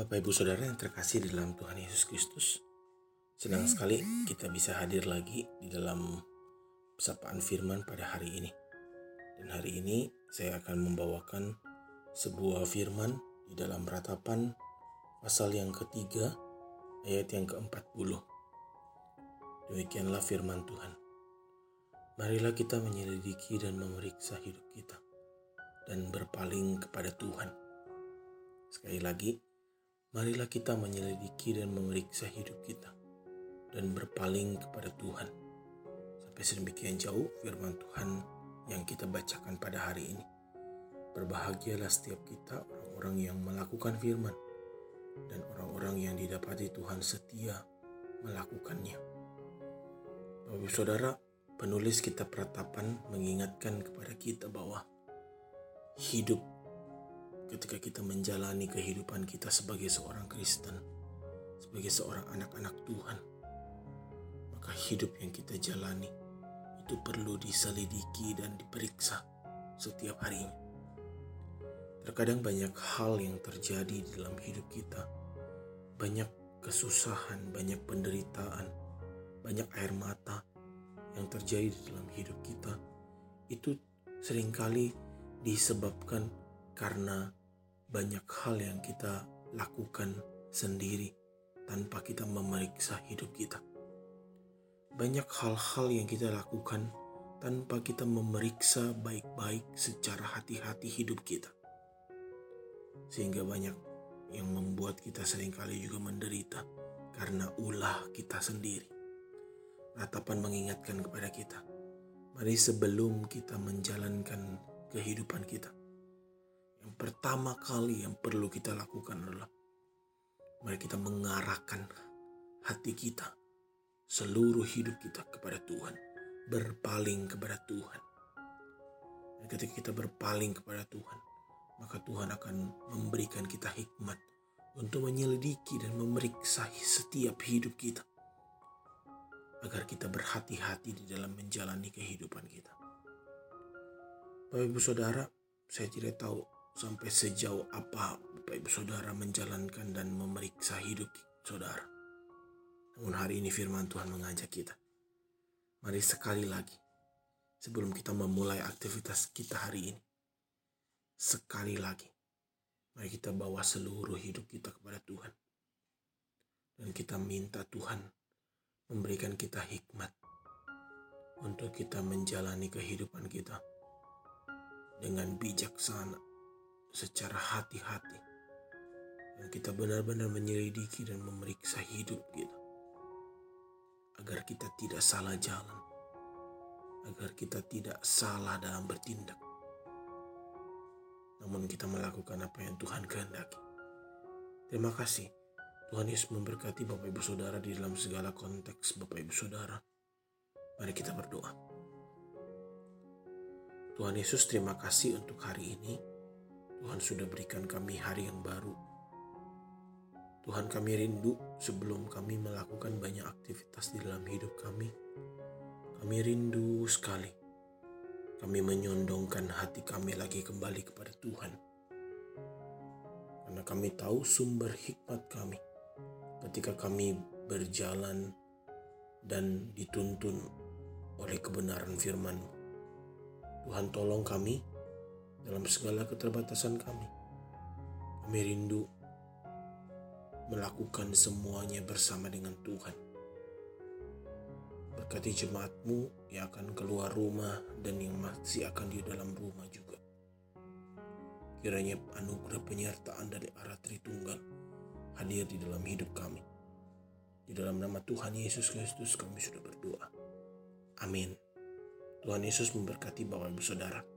Bapak Ibu Saudara yang terkasih di dalam Tuhan Yesus Kristus. Senang sekali kita bisa hadir lagi di dalam sapaan firman pada hari ini. Dan hari ini saya akan membawakan sebuah firman di dalam ratapan pasal yang ketiga ayat yang ke-40. Demikianlah firman Tuhan. Marilah kita menyelidiki dan memeriksa hidup kita dan berpaling kepada Tuhan. Sekali lagi, marilah kita menyelidiki dan memeriksa hidup kita dan berpaling kepada Tuhan. Sampai sedemikian jauh firman Tuhan yang kita bacakan pada hari ini. Berbahagialah setiap kita orang-orang yang melakukan firman dan orang-orang yang didapati Tuhan setia melakukannya. Bapak Saudara, penulis kitab ratapan mengingatkan kepada kita bahwa hidup ketika kita menjalani kehidupan kita sebagai seorang Kristen, sebagai seorang anak-anak Tuhan, maka hidup yang kita jalani itu perlu diselidiki dan diperiksa setiap harinya. Terkadang banyak hal yang terjadi di dalam hidup kita, banyak kesusahan, banyak penderitaan, banyak air mata yang terjadi di dalam hidup kita, itu sering kali disebabkan karena banyak hal yang kita lakukan sendiri tanpa kita memeriksa hidup kita. Banyak hal-hal yang kita lakukan tanpa kita memeriksa baik-baik secara hati-hati hidup kita. Sehingga banyak yang membuat kita sering kali juga menderita karena ulah kita sendiri. Ratapan mengingatkan kepada kita, mari sebelum kita menjalankan kehidupan kita, pertama kali yang perlu kita lakukan adalah mari kita mengarahkan hati kita, seluruh hidup kita kepada Tuhan, berpaling kepada Tuhan. Dan ketika kita berpaling kepada Tuhan, maka Tuhan akan memberikan kita hikmat untuk menyelidiki dan memeriksa setiap hidup kita agar kita berhati-hati di dalam menjalani kehidupan kita. Bapak Ibu Saudara, saya tidak tahu sampai sejauh apa Bapak Ibu Saudara menjalankan dan memeriksa hidup saudara. Namun hari ini firman Tuhan mengajak kita. Mari sekali lagi sebelum kita memulai aktivitas kita hari ini. Sekali lagi mari kita bawa seluruh hidup kita kepada Tuhan. Dan kita minta Tuhan memberikan kita hikmat untuk kita menjalani kehidupan kita dengan bijaksana secara hati-hati. Dan kita benar-benar menyelidiki dan memeriksa hidup kita. Agar kita tidak salah jalan. Agar kita tidak salah dalam bertindak. Namun kita melakukan apa yang Tuhan kehendaki. Terima kasih. Tuhan Yesus memberkati Bapak Ibu Saudara di dalam segala konteks Bapak Ibu Saudara. Mari kita berdoa. Tuhan Yesus terima kasih untuk hari ini Tuhan sudah berikan kami hari yang baru. Tuhan kami rindu sebelum kami melakukan banyak aktivitas di dalam hidup kami. Kami rindu sekali. Kami menyondongkan hati kami lagi kembali kepada Tuhan. Karena kami tahu sumber hikmat kami ketika kami berjalan dan dituntun oleh kebenaran firman Tuhan tolong kami dalam segala keterbatasan kami. Kami rindu melakukan semuanya bersama dengan Tuhan. Berkati jemaatmu yang akan keluar rumah dan yang masih akan di dalam rumah juga. Kiranya anugerah penyertaan dari arah Tritunggal hadir di dalam hidup kami. Di dalam nama Tuhan Yesus Kristus kami sudah berdoa. Amin. Tuhan Yesus memberkati Bapak Ibu Saudara.